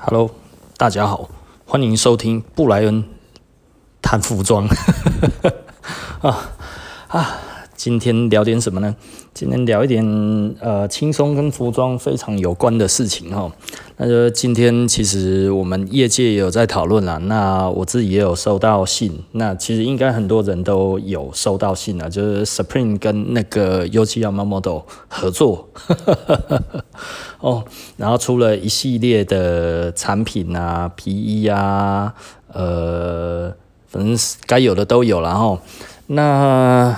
Hello，大家好，欢迎收听布莱恩谈服装。啊 啊，今天聊点什么呢？今天聊一点呃轻松跟服装非常有关的事情哈。那就今天其实我们业界也有在讨论啦，那我自己也有收到信，那其实应该很多人都有收到信啊，就是 Supreme 跟那个 Yohji Yamamoto 合作。哦，然后出了一系列的产品啊，皮衣啊，呃，反正该有的都有了哈。那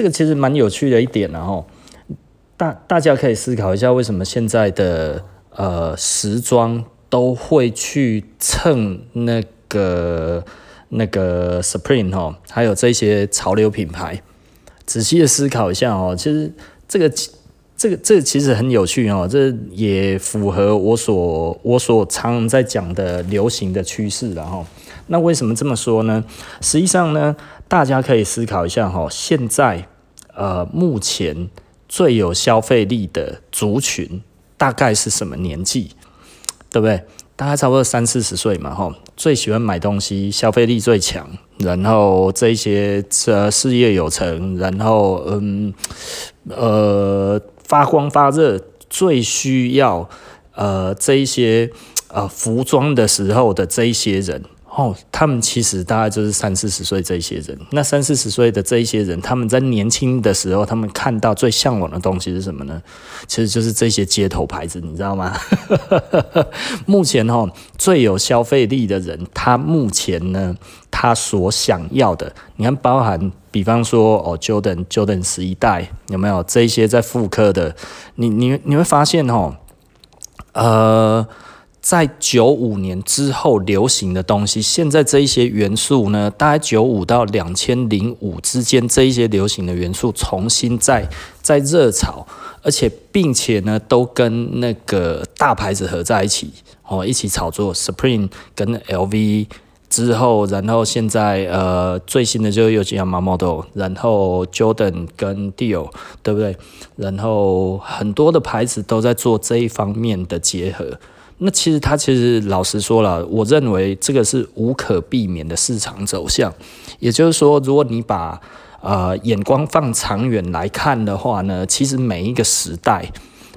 这个其实蛮有趣的一点，然后大大家可以思考一下，为什么现在的呃时装都会去蹭那个那个 Supreme 哈，还有这些潮流品牌？仔细的思考一下哦，其实这个。这个这个其实很有趣哦，这也符合我所我所常在讲的流行的趋势了哈。那为什么这么说呢？实际上呢，大家可以思考一下哈，现在呃目前最有消费力的族群大概是什么年纪？对不对？大概差不多三四十岁嘛哈，最喜欢买东西，消费力最强，然后这些呃事业有成，然后嗯呃。发光发热，最需要呃这一些呃服装的时候的这一些人哦，他们其实大概就是三四十岁这些人。那三四十岁的这一些人，他们在年轻的时候，他们看到最向往的东西是什么呢？其实就是这些街头牌子，你知道吗？目前哈最有消费力的人，他目前呢，他所想要的，你看包含。比方说哦，Jordan Jordan 十一代有没有这一些在复刻的？你你你会发现哦，呃，在九五年之后流行的东西，现在这一些元素呢，大概九五到两千零五之间这一些流行的元素重新再再热潮，而且并且呢，都跟那个大牌子合在一起哦，一起炒作，Supreme 跟 LV。之后，然后现在呃最新的就是 Yohji Yamamoto，然后 Jordan 跟 Dior，对不对？然后很多的牌子都在做这一方面的结合。那其实他其实老实说了，我认为这个是无可避免的市场走向。也就是说，如果你把呃眼光放长远来看的话呢，其实每一个时代，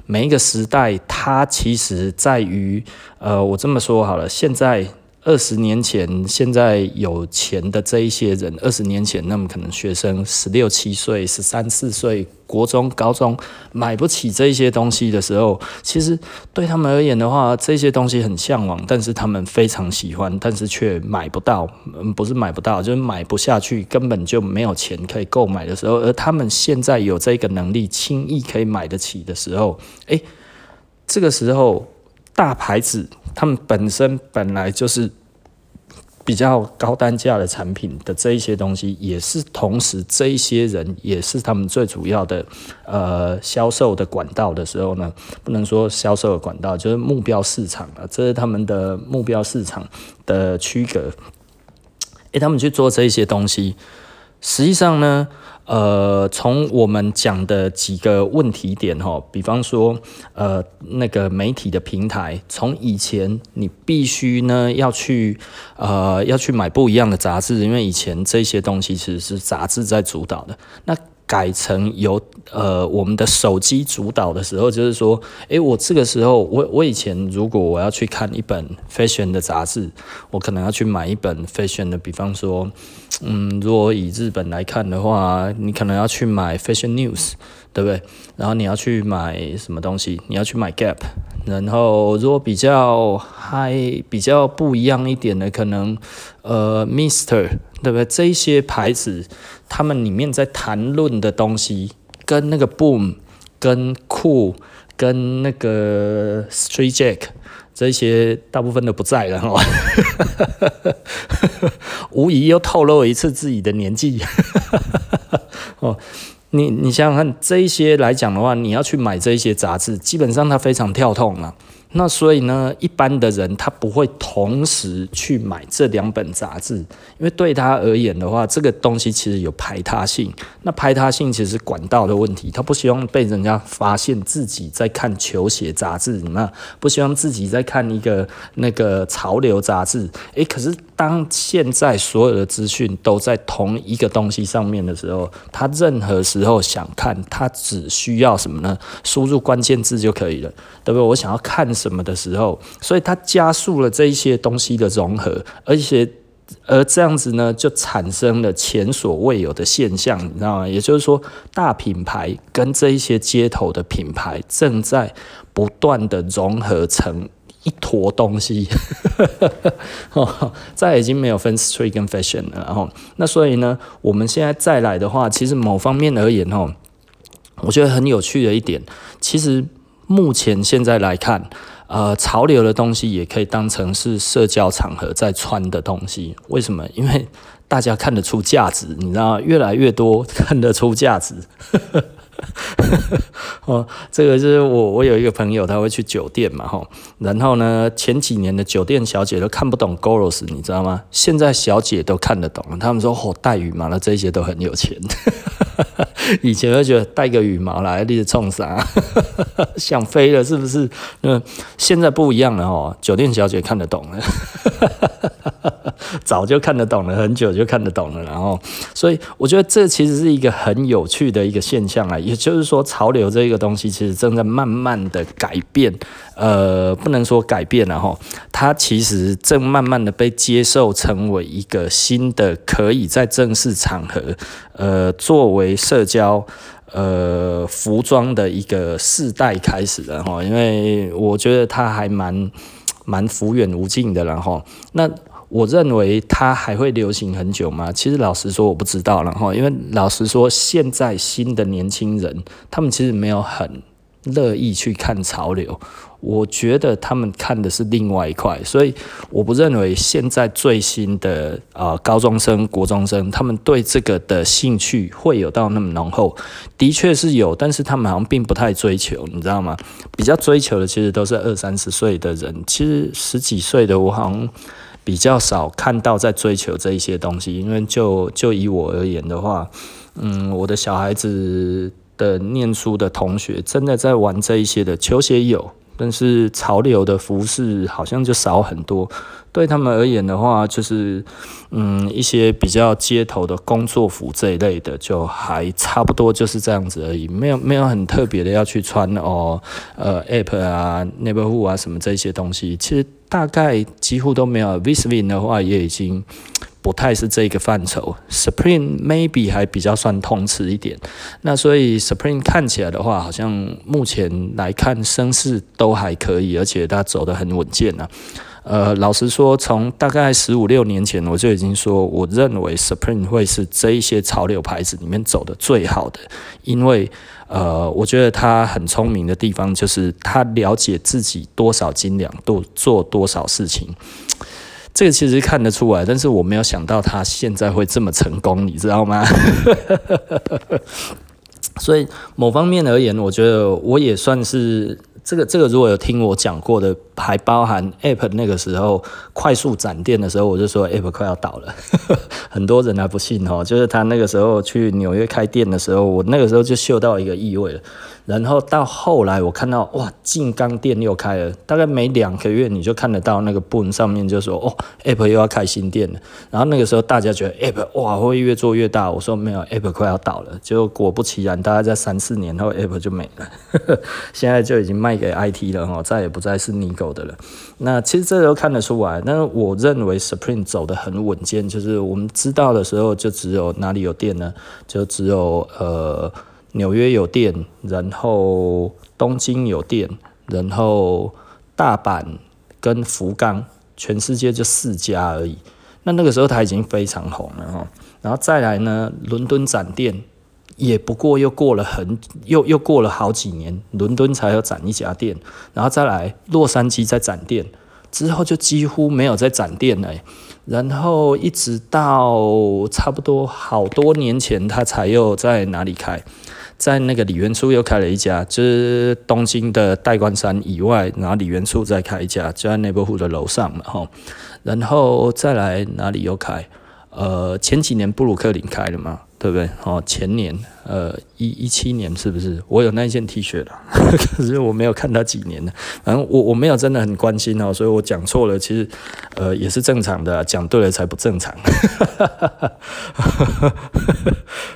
每一个时代，它其实在于呃我这么说好了，现在。二十年前，现在有钱的这一些人，二十年前那么可能学生十六七岁、十三四岁，国中、高中买不起这些东西的时候，其实对他们而言的话，这些东西很向往，但是他们非常喜欢，但是却买不到，嗯，不是买不到，就是买不下去，根本就没有钱可以购买的时候，而他们现在有这个能力，轻易可以买得起的时候，诶，这个时候大牌子。他们本身本来就是比较高单价的产品的这一些东西，也是同时这一些人也是他们最主要的呃销售的管道的时候呢，不能说销售的管道，就是目标市场啊，这是他们的目标市场的区隔。诶，他们去做这一些东西，实际上呢。呃，从我们讲的几个问题点哈，比方说，呃，那个媒体的平台，从以前你必须呢要去，呃，要去买不一样的杂志，因为以前这些东西其实是杂志在主导的。那改成由呃我们的手机主导的时候，就是说，诶，我这个时候，我我以前如果我要去看一本 fashion 的杂志，我可能要去买一本 fashion 的，比方说，嗯，如果以日本来看的话，你可能要去买 fashion news，对不对？然后你要去买什么东西？你要去买 Gap。然后如果比较嗨、比较不一样一点的，可能呃 Mister，对不对？这些牌子。他们里面在谈论的东西，跟那个 Boom、跟 Cool、跟那个 Street Jack 这些大部分都不在了哈，无疑又透露一次自己的年纪。哦，你你想想看，这一些来讲的话，你要去买这一些杂志，基本上它非常跳痛了。那所以呢，一般的人他不会同时去买这两本杂志，因为对他而言的话，这个东西其实有排他性。那排他性其实是管道的问题，他不希望被人家发现自己在看球鞋杂志，那不希望自己在看一个那个潮流杂志。诶，可是当现在所有的资讯都在同一个东西上面的时候，他任何时候想看，他只需要什么呢？输入关键字就可以了，对不对？我想要看。什么的时候，所以它加速了这一些东西的融合，而且而这样子呢，就产生了前所未有的现象，你知道吗？也就是说，大品牌跟这一些街头的品牌正在不断的融合成一坨东西，再已经没有分 street 跟 fashion 了。然后，那所以呢，我们现在再来的话，其实某方面而言，哦，我觉得很有趣的一点，其实目前现在来看。呃，潮流的东西也可以当成是社交场合在穿的东西。为什么？因为大家看得出价值，你知道，越来越多看得出价值。哦，这个是我，我有一个朋友，他会去酒店嘛，吼，然后呢，前几年的酒店小姐都看不懂 Goros，你知道吗？现在小姐都看得懂了，他们说，哦，待遇嘛，那这些都很有钱。以前会觉得带个羽毛来，你是冲啥？想飞了是不是？嗯，现在不一样了哦，酒店小姐看得懂了，早就看得懂了，很久就看得懂了，然后，所以我觉得这其实是一个很有趣的一个现象啊，也就是说，潮流这个东西其实正在慢慢的改变，呃，不能说改变了哈，它其实正慢慢的被接受成为一个新的可以在正式场合，呃，作为社交。呃，服装的一个世代开始了哈，因为我觉得它还蛮蛮幅远无尽的，然后那我认为它还会流行很久吗？其实老实说我不知道，然后因为老实说，现在新的年轻人他们其实没有很乐意去看潮流。我觉得他们看的是另外一块，所以我不认为现在最新的啊、高中生、国中生，他们对这个的兴趣会有到那么浓厚。的确是有，但是他们好像并不太追求，你知道吗？比较追求的其实都是二三十岁的人，其实十几岁的我好像比较少看到在追求这一些东西。因为就就以我而言的话，嗯，我的小孩子的念书的同学真的在玩这一些的球鞋有。但是潮流的服饰好像就少很多，对他们而言的话，就是嗯一些比较街头的工作服这一类的，就还差不多就是这样子而已，没有没有很特别的要去穿哦，呃，App 啊，Neighborhood 啊什么这些东西，其实大概几乎都没有。Visvim 的话也已经。不太是这个范畴，Supreme maybe 还比较算通吃一点，那所以 Supreme 看起来的话，好像目前来看声势都还可以，而且它走得很稳健啊。呃，老实说，从大概十五六年前我就已经说，我认为 Supreme 会是这一些潮流牌子里面走得最好的，因为呃，我觉得他很聪明的地方就是他了解自己多少斤两，多做多少事情。这个其实看得出来，但是我没有想到他现在会这么成功，你知道吗？所以某方面而言，我觉得我也算是这个这个，如果有听我讲过的，还包含 App 那个时候快速展店的时候，我就说 App 快要倒了，很多人还不信哦，就是他那个时候去纽约开店的时候，我那个时候就嗅到一个异味了。然后到后来，我看到哇，静冈店又开了，大概没两个月，你就看得到那个 boom 上面就说哦，App 又要开新店了。然后那个时候大家觉得 App 哇会越做越大，我说没有，App 快要倒了。结果果不其然，大概在三四年后，App 就没了，现在就已经卖给 IT 了哈，再也不再是 Nigo 的了。那其实这都看得出来，但是我认为 Supreme 走得很稳健，就是我们知道的时候就只有哪里有店呢？就只有呃。纽约有店，然后东京有店，然后大阪跟福冈，全世界就四家而已。那那个时候它已经非常红了哈。然后再来呢，伦敦展店也不过又过了很又又过了好几年，伦敦才有展一家店。然后再来洛杉矶再展店，之后就几乎没有再展店了。然后一直到差不多好多年前，他才又在哪里开？在那个里园处又开了一家，就是东京的代官山以外，然后里园处再开一家，就在 Nebu 的楼上嘛，吼，然后再来哪里又开？呃，前几年布鲁克林开了嘛。对不对？哦，前年，呃，一一七年是不是？我有那一件 T 恤的，可是我没有看他几年了。反正我我没有真的很关心哦，所以我讲错了，其实呃也是正常的，讲对了才不正常。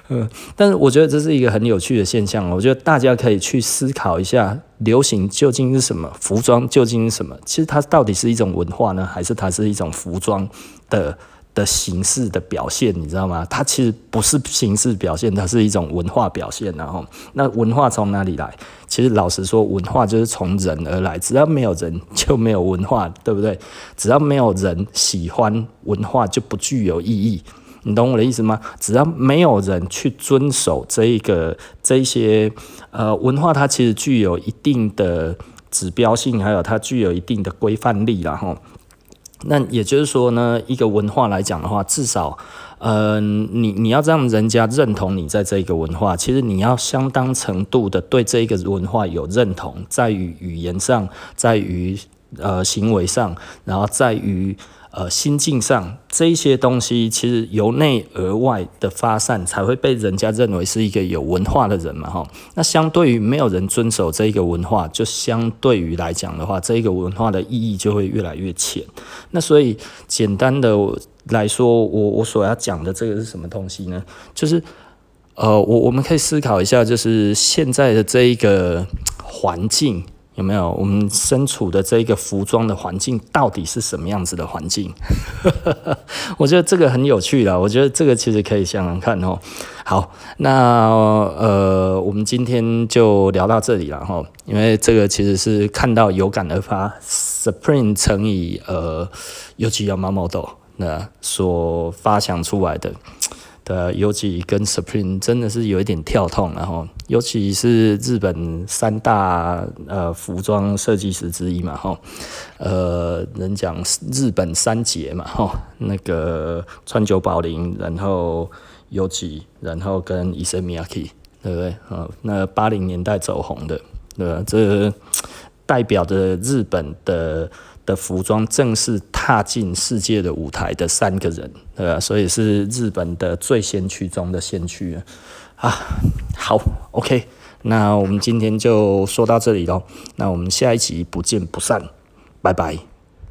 但是我觉得这是一个很有趣的现象，我觉得大家可以去思考一下，流行究竟是什么？服装究竟是什么？其实它到底是一种文化呢，还是它是一种服装的？的形式的表现，你知道吗？它其实不是形式表现，它是一种文化表现。然后，那文化从哪里来？其实老实说，文化就是从人而来。只要没有人，就没有文化，对不对？只要没有人喜欢文化，就不具有意义。你懂我的意思吗？只要没有人去遵守这一个这些呃文化，它其实具有一定的指标性，还有它具有一定的规范力，然后。那也就是说呢，一个文化来讲的话，至少，呃，你你要让人家认同你在这一个文化，其实你要相当程度的对这一个文化有认同，在于语言上，在于呃行为上，然后在于。呃，心境上这一些东西，其实由内而外的发散，才会被人家认为是一个有文化的人嘛，哈。那相对于没有人遵守这一个文化，就相对于来讲的话，这一个文化的意义就会越来越浅。那所以简单的来说，我我所要讲的这个是什么东西呢？就是呃，我我们可以思考一下，就是现在的这一个环境。有没有我们身处的这一个服装的环境到底是什么样子的环境？我觉得这个很有趣啦，我觉得这个其实可以想想看哦。好，那呃，我们今天就聊到这里了哈。因为这个其实是看到有感而发，Supreme 乘以呃 u g i m a m o t o 那所发想出来的。呃尤其跟 Supreme 真的是有一点跳痛，然后尤其是日本三大呃服装设计师之一嘛，哈，呃，人讲日本三杰嘛，哈，那个川久保玲，然后 Yohji，然后跟 Issey Miyake，对不对？啊，那八零年代走红的，对吧？这代表着日本的。的服装正式踏进世界的舞台的三个人，呃？所以是日本的最先驱中的先驱啊！好，OK，那我们今天就说到这里喽。那我们下一集不见不散，拜拜。